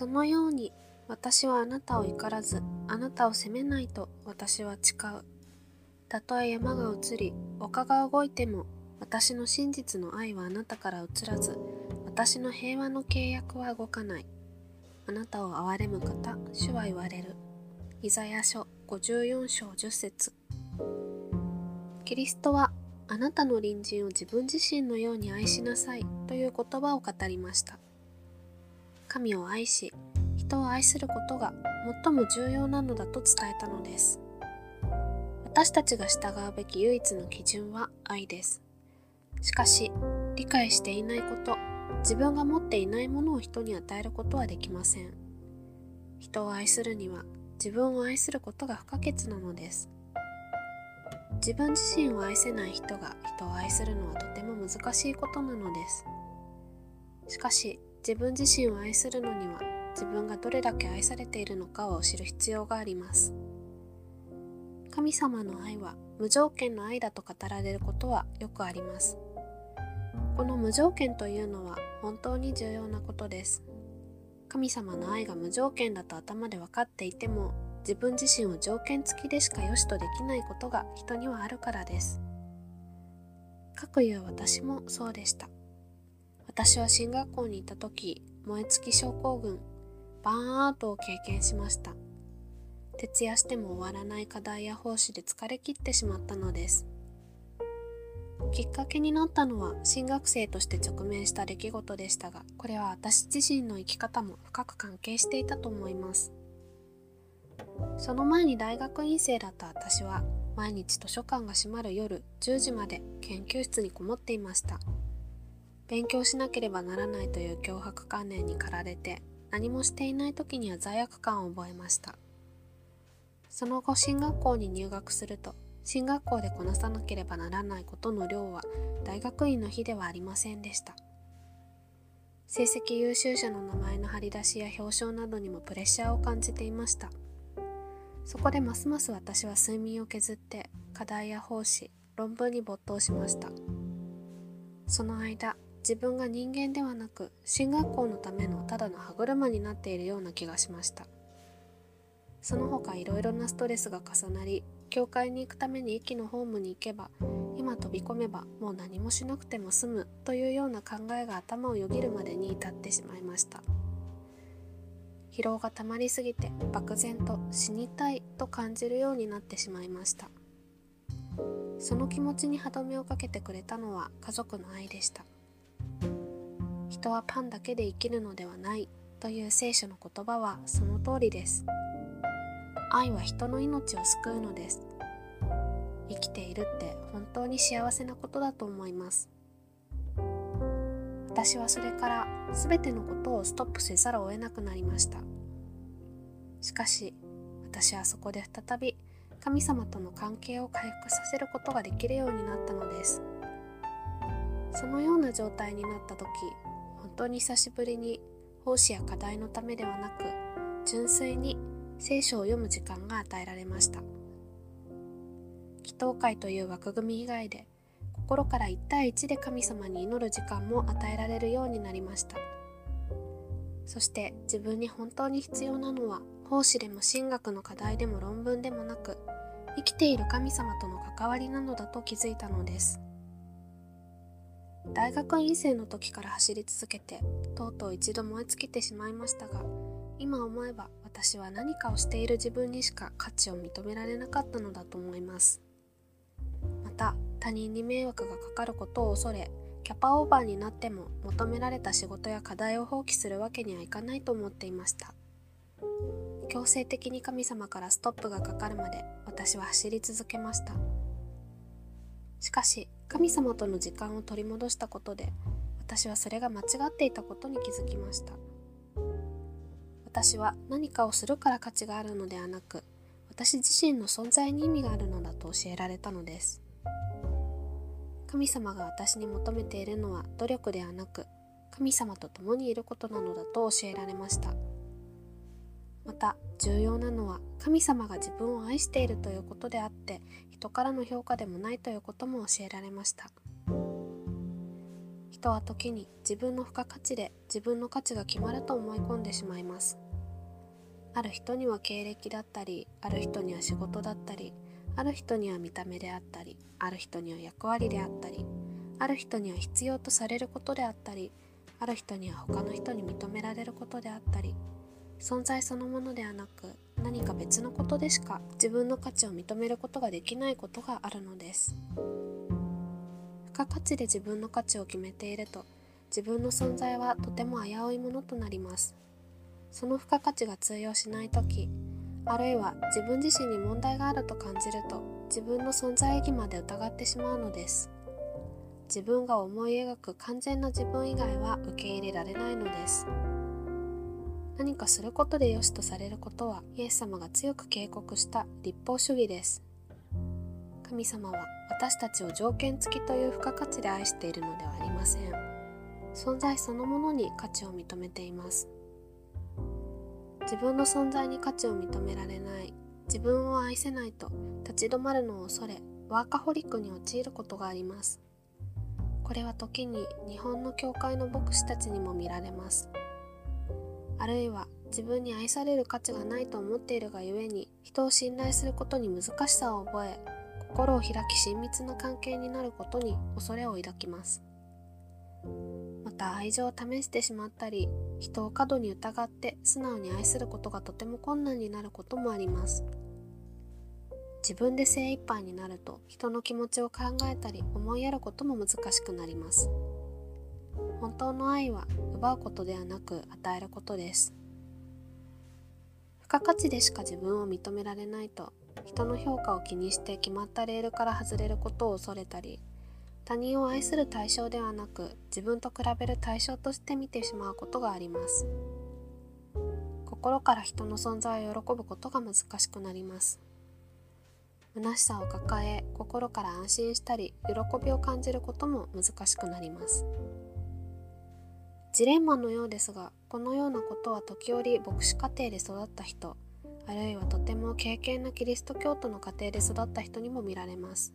そのように私はあなたを怒らずあなたを責めないと私は誓う。たとえ山が移り丘が動いても私の真実の愛はあなたから移らず私の平和の契約は動かない。あなたを憐れむ方主は言われる。イザヤ書54章10節。キリストはあなたの隣人を自分自身のように愛しなさいという言葉を語りました。神を愛し人を愛することが最も重要なのだと伝えたのです。私たちが従うべき唯一の基準は愛です。しかし理解していないこと自分が持っていないものを人に与えることはできません。人を愛するには自分を愛することが不可欠なのです。自分自身を愛せない人が人を愛するのはとても難しいことなのです。しかし自分自身を愛するのには自分がどれだけ愛されているのかを知る必要があります。神様の愛は無条件の愛だと語られることはよくあります。この無条件というのは本当に重要なことです。神様の愛が無条件だと頭で分かっていても自分自身を条件付きでしか良しとできないことが人にはあるからです。かくいう私もそうでした。私は進学校にいた時燃え尽き症候群バーンアウトを経験しました。徹夜しても終わらない課題や奉仕で疲れ切ってしまったのです。きっかけになったのは新学生として直面した出来事でしたがこれは私自身の生き方も深く関係していたと思います。その前に大学院生だった私は毎日図書館が閉まる夜10時まで研究室にこもっていました。勉強しなければならないという脅迫観念に駆られて何もしていない時には罪悪感を覚えました。その後進学校に入学すると進学校でこなさなければならないことの量は大学院の日ではありませんでした。成績優秀者の名前の張り出しや表彰などにもプレッシャーを感じていました。そこでますます私は睡眠を削って課題や奉仕論文に没頭しました。その間自分が人間ではなく進学校のためのただの歯車になっているような気がしました。その他いろいろなストレスが重なり教会に行くために駅のホームに行けば今飛び込めばもう何もしなくても済むというような考えが頭をよぎるまでに至ってしまいました。疲労がたまりすぎて漠然と死にたいと感じるようになってしまいました。その気持ちに歯止めをかけてくれたのは家族の愛でした。人はパンだけで生きるのではない。という聖書の言葉はその通りです。愛は人の命を救うのです。生きているって本当に幸せなことだと思います。私はそれから全てのことをストップせざるを得なくなりました。しかし私はそこで再び神様との関係を回復させることができるようになったのです。そのような状態になった時当に久しぶりに奉仕や課題のためではなく純粋に聖書を読む時間が与えられました。祈祷会という枠組み以外で心から1対1で神様に祈る時間も与えられるようになりました。そして自分に本当に必要なのは奉仕でも神学の課題でも論文でもなく生きている神様との関わりなのだと気づいたのです。大学院生の時から走り続けてとうとう一度燃え尽きてしまいましたが今思えば私は何かをしている自分にしか価値を認められなかったのだと思います。また他人に迷惑がかかることを恐れキャパオーバーになっても求められた仕事や課題を放棄するわけにはいかないと思っていました。強制的に神様からストップがかかるまで私は走り続けました。しかし神様との時間を取り戻したことで私はそれが間違っていたことに気づきました。私は何かをするから価値があるのではなく私自身の存在に意味があるのだと教えられたのです。神様が私に求めているのは努力ではなく神様と共にいることなのだと教えられました。また重要なのは神様が自分を愛しているということであって人からの評価でもないということも教えられました。人は時に自分の付加価値で自分の価値が決まると思い込んでしまいます。ある人には経歴だったりある人には仕事だったりある人には見た目であったりある人には役割であったりある人には必要とされることであったりある人には他の人に認められることであったり存在そのものではなく何か別のことでしか自分の価値を認めることができないことがあるのです。付加価値で自分の価値を決めていると自分の存在はとても危ういものとなります。その付加価値が通用しない時あるいは自分自身に問題があると感じると自分の存在意義まで疑ってしまうのです。自分が思い描く完全な自分以外は受け入れられないのです。何かすることで良しとされることはイエス様が強く警告した立法主義です。神様は私たちを条件付きという付加価値で愛しているのではありません。存在そのものに価値を認めています。自分の存在に価値を認められない。自分を愛せないと立ち止まるのを恐れワーカホリックに陥ることがあります。これは時に日本の教会の牧師たちにも見られます。あるいは自分に愛される価値がないと思っているがゆえに人を信頼することに難しさを覚え心を開き親密な関係になることに恐れを抱きます。また愛情を試してしまったり人を過度に疑って素直に愛することがとても困難になることもあります。自分で精一杯になると人の気持ちを考えたり思いやることも難しくなります。本当の愛は奪うことではなく与えることです。付加価値でしか自分を認められないと人の評価を気にして決まったレールから外れることを恐れたり他人を愛する対象ではなく自分と比べる対象として見てしまうことがあります。心から人の存在を喜ぶことが難しくなります。虚しさを抱え心から安心したり喜びを感じることも難しくなります。ジレンマのようですがこのようなことは時折牧師家庭で育った人あるいはとても敬虔なキリスト教徒の家庭で育った人にも見られます。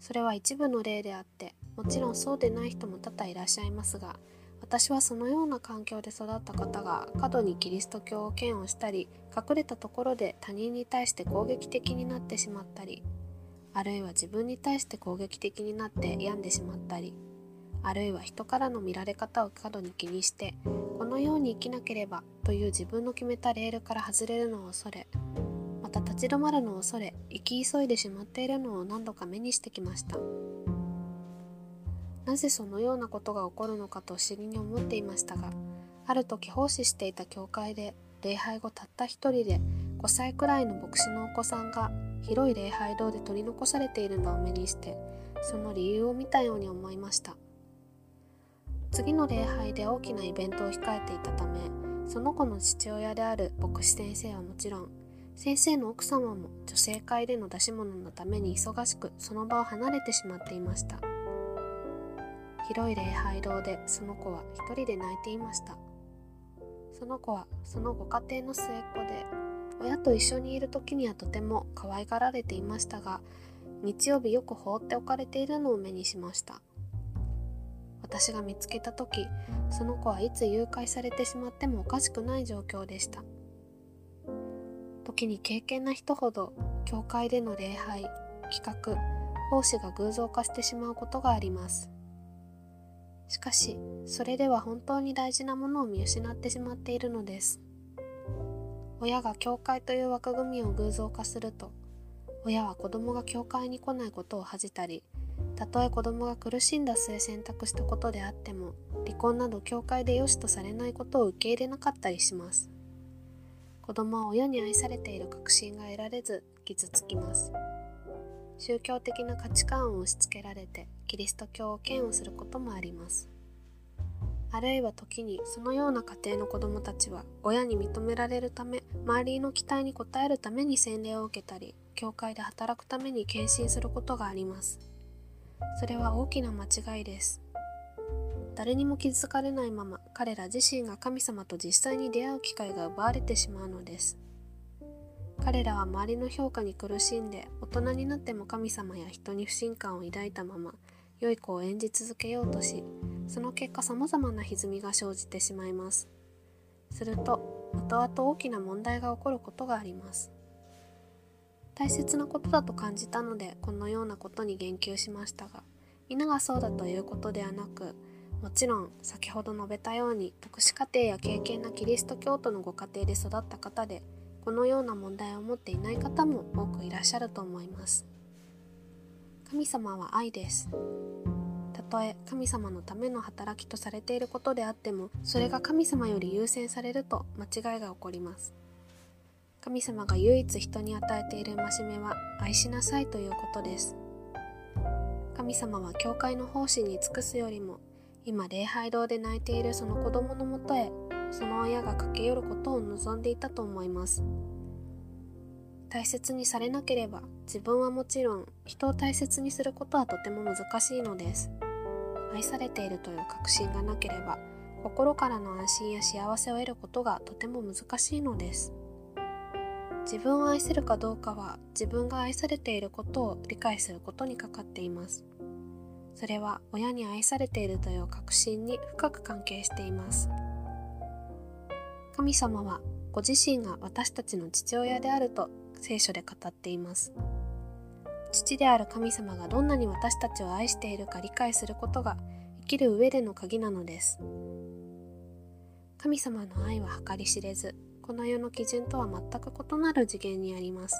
それは一部の例であってもちろんそうでない人も多々いらっしゃいますが私はそのような環境で育った方が過度にキリスト教を嫌悪したり隠れたところで他人に対して攻撃的になってしまったりあるいは自分に対して攻撃的になって病んでしまったりあるいは人からの見られ方を過度に気にしてこのように生きなければという自分の決めたレールから外れるのを恐れまた立ち止まるのを恐れ生き急いでしまっているのを何度か目にしてきました。なぜそのようなことが起こるのかと不思議に思っていましたがある時奉仕していた教会で礼拝後たった一人で5歳くらいの牧師のお子さんが広い礼拝堂で取り残されているのを目にしてその理由を見たように思いました。次の礼拝で大きなイベントを控えていたためその子の父親である牧師先生はもちろん先生の奥様も女性会での出し物のために忙しくその場を離れてしまっていました。広い礼拝堂でその子は一人で泣いていました。その子はそのご家庭の末っ子で親と一緒にいる時にはとても可愛がられていましたが日曜日よく放っておかれているのを目にしました。私が見つけた時その子はいつ誘拐されてしまってもおかしくない状況でした。時に敬虔な人ほど教会での礼拝企画奉仕が偶像化してしまうことがあります。しかしそれでは本当に大事なものを見失ってしまっているのです。親が教会という枠組みを偶像化すると親は子供が教会に来ないことを恥じたりたとえ子供が苦しんだ末選択したことであっても離婚など教会で良しとされないことを受け入れなかったりします。子供は親に愛されている確信が得られず傷つきます。宗教的な価値観を押し付けられてキリスト教を嫌悪することもあります。あるいは時にそのような家庭の子供たちは親に認められるため周りの期待に応えるために洗礼を受けたり教会で働くために献身することがあります。それは大きな間違いです。誰にも気づかれないまま彼ら自身が神様と実際に出会う機会が奪われてしまうのです。彼らは周りの評価に苦しんで大人になっても神様や人に不信感を抱いたまま良い子を演じ続けようとしその結果さまざまな歪みが生じてしまいます。すると後々大きな問題が起こることがあります。大切なことだと感じたのでこのようなことに言及しましたが皆がそうだということではなくもちろん先ほど述べたように特殊家庭や敬虔なキリスト教徒のご家庭で育った方でこのような問題を持っていない方も多くいらっしゃると思います。神様は愛です。たとえ神様のための働きとされていることであってもそれが神様より優先されると間違いが起こります。神様が唯一人に与えている戒めは愛しなさいということです。神様は教会の奉仕に尽くすよりも今礼拝堂で泣いているその子供のもとへその親が駆け寄ることを望んでいたと思います。大切にされなければ自分はもちろん人を大切にすることはとても難しいのです。愛されているという確信がなければ心からの安心や幸せを得ることがとても難しいのです。自分を愛せるかどうかは自分が愛されていることを理解することにかかっています。それは親に愛されているという確信に深く関係しています。神様はご自身が私たちの父親であると聖書で語っています。父である神様がどんなに私たちを愛しているか理解することが生きる上での鍵なのです。神様の愛は計り知れずこの世の基準とは全く異なる次元にあります。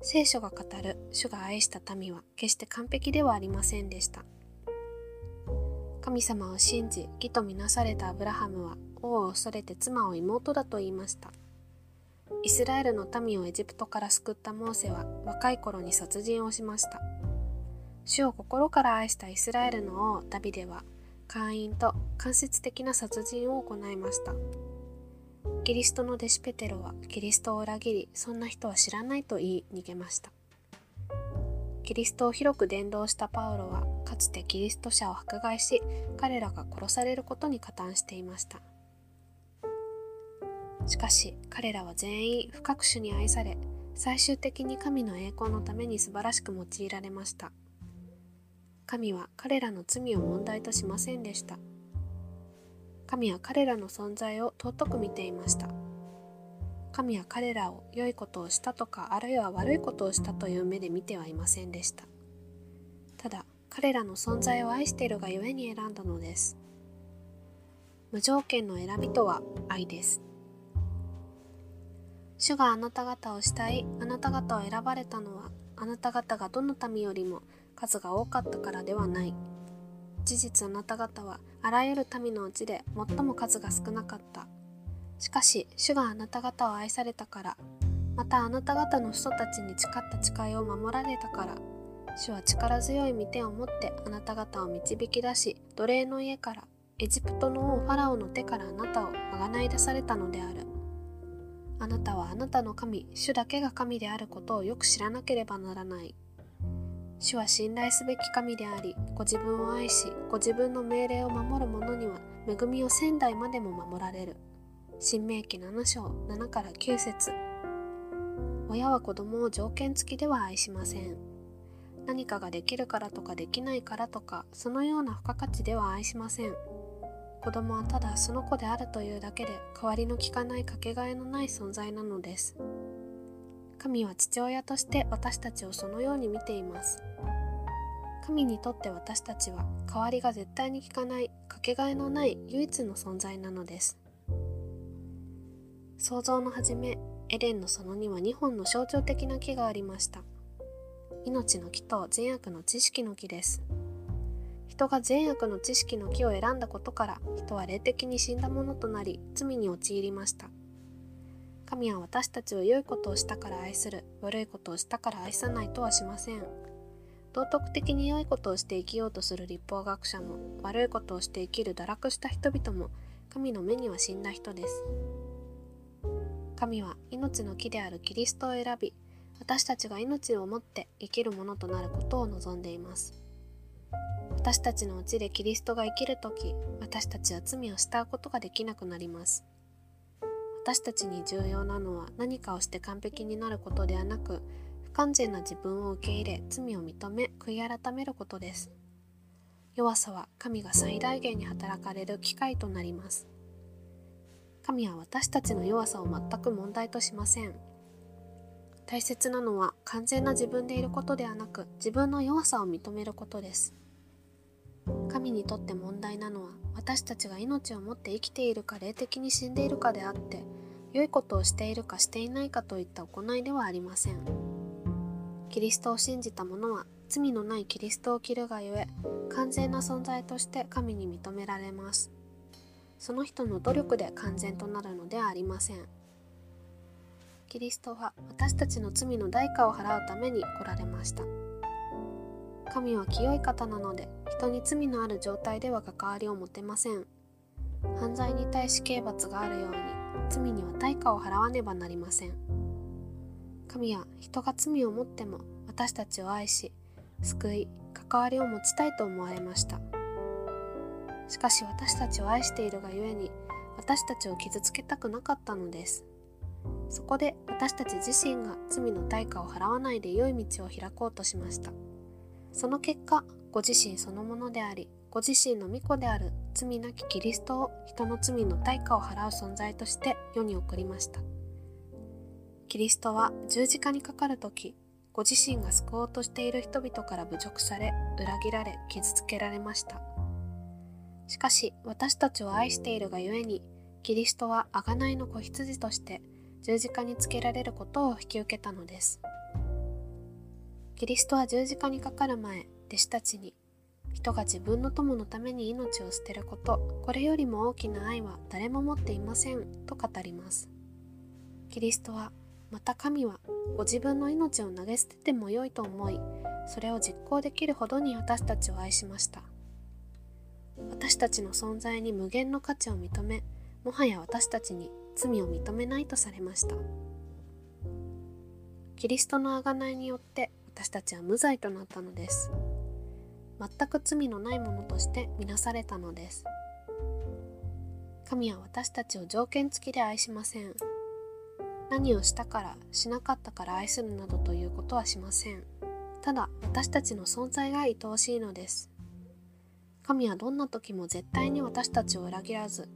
聖書が語る主が愛した民は決して完璧ではありませんでした。神様を信じ義とみなされたアブラハムは王を恐れて妻を妹だと言いました。イスラエルの民をエジプトから救ったモーセは若い頃に殺人をしました。主を心から愛したイスラエルの王ダビデは会員と間接的な殺人を行いました。キリストの弟子ペテロはキリストを裏切りそんな人は知らないと言い逃げました。キリストを広く伝道したパウロはかつてキリスト者を迫害し彼らが殺されることに加担していました。しかし彼らは全員深く主に愛され最終的に神の栄光のために素晴らしく用いられました。神は彼らの罪を問題としませんでした。神は彼らの存在を尊く見ていました。神は彼らを良いことをしたとかあるいは悪いことをしたという目で見てはいませんでした。ただ彼らの存在を愛しているがゆえに選んだのです。無条件の選びとは愛です。主があなた方を慕いあなた方を選ばれたのはあなた方がどの民よりも数が多かったからではない。事実あなた方はあらゆる民のうちで最も数が少なかった。しかし、主があなた方を愛されたから、またあなた方の人たちに誓った誓いを守られたから、主は力強い御手を持ってあなた方を導き出し、奴隷の家から、エジプトの王ファラオの手からあなたをあがない出されたのである。あなたはあなたの神、主だけが神であることをよく知らなければならない。主は信頼すべき神であり、ご自分を愛し、ご自分の命令を守る者には、恵みを仙台までも守られる。新明記7章7から9節親は子供を条件付きでは愛しません。何かができるからとかできないからとか、そのような付加価値では愛しません。子供はただその子であるというだけで、代わりの利かないかけがえのない存在なのです。神は父親として私たちをそのように見ています。神にとって私たちは代わりが絶対に効かないかけがえのない唯一の存在なのです。創造の初めエレンの園には2本の象徴的な木がありました。命の木と善悪の知識の木です。人が善悪の知識の木を選んだことから人は霊的に死んだものとなり罪に陥りました。神は私たちを良いことをしたから愛する。悪いことをしたから愛さないとはしません。道徳的に良いことをして生きようとする立法学者も悪いことをして生きる堕落した人々も神の目には死んだ人です。神は命の木であるキリストを選び私たちが命をもって生きるものとなることを望んでいます。私たちのうちでキリストが生きる時私たちは罪を慕うことができなくなります。私たちに重要なのは何かをして完璧になることではなく不完全な自分を受け入れ罪を認め悔い改めることです。弱さは神が最大限に働かれる機会となります。神は私たちの弱さを全く問題としません。大切なのは完全な自分でいることではなく自分の弱さを認めることです。神にとって問題なのは私たちが命を持って生きているか霊的に死んでいるかであって良いことをしているかしていないかといった行いではありません。キリストを信じた者は罪のないキリストを着るがゆえ完全な存在として神に認められます。その人の努力で完全となるのではありません。キリストは私たちの罪の代価を払うために来られました。神は清い方なので人に罪のある状態では関わりを持てません。犯罪に対し刑罰があるように罪には対価を払わねばなりません。神は人が罪を持っても私たちを愛し救い関わりを持ちたいと思われました。しかし私たちを愛しているがゆえに私たちを傷つけたくなかったのです。そこで私たち自身が罪の対価を払わないで良い道を開こうとしました。その結果ご自身そのものでありご自身の御子である罪なきキリストを人の罪の対価を払う存在として世に送りました。キリストは十字架にかかる時ご自身が救おうとしている人々から侮辱され裏切られ傷つけられました。しかし私たちを愛しているがゆえにキリストは贖いの子羊として十字架につけられることを引き受けたのです。キリストは十字架にかかる前弟子たちに人が自分の友のために命を捨てることこれよりも大きな愛は誰も持っていませんと語ります。キリストはまた神はご自分の命を投げ捨ててもよいと思いそれを実行できるほどに私たちを愛しました。私たちの存在に無限の価値を認めもはや私たちに罪を認めないとされました。キリストの贖いによって私たちは無罪となったのです。全く罪のないものとしてみなされたのです。神は私たちを条件付きで愛しません。何をしたからしなかったから愛するなどということはしません。ただ私たちの存在が愛おしいのです。神はどんな時も絶対に私たちを裏切らず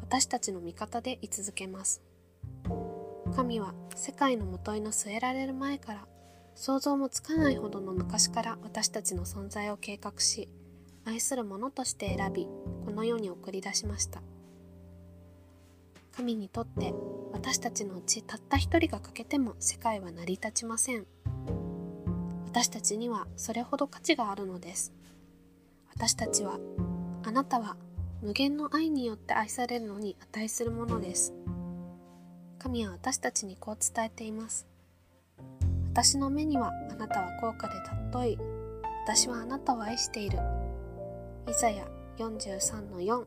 私たちの味方で居続けます。神は世界のもといの据えられる前から想像もつかないほどの昔から私たちの存在を計画し愛する者として選びこの世に送り出しました。神にとって私たちのうちたった一人が欠けても世界は成り立ちません。私たちにはそれほど価値があるのです。私たちはあなたは無限の愛によって愛されるのに値するものです。神は私たちにこう伝えています。私の目にはあなたは高価で尊い。私はあなたを愛している。イザヤ43の4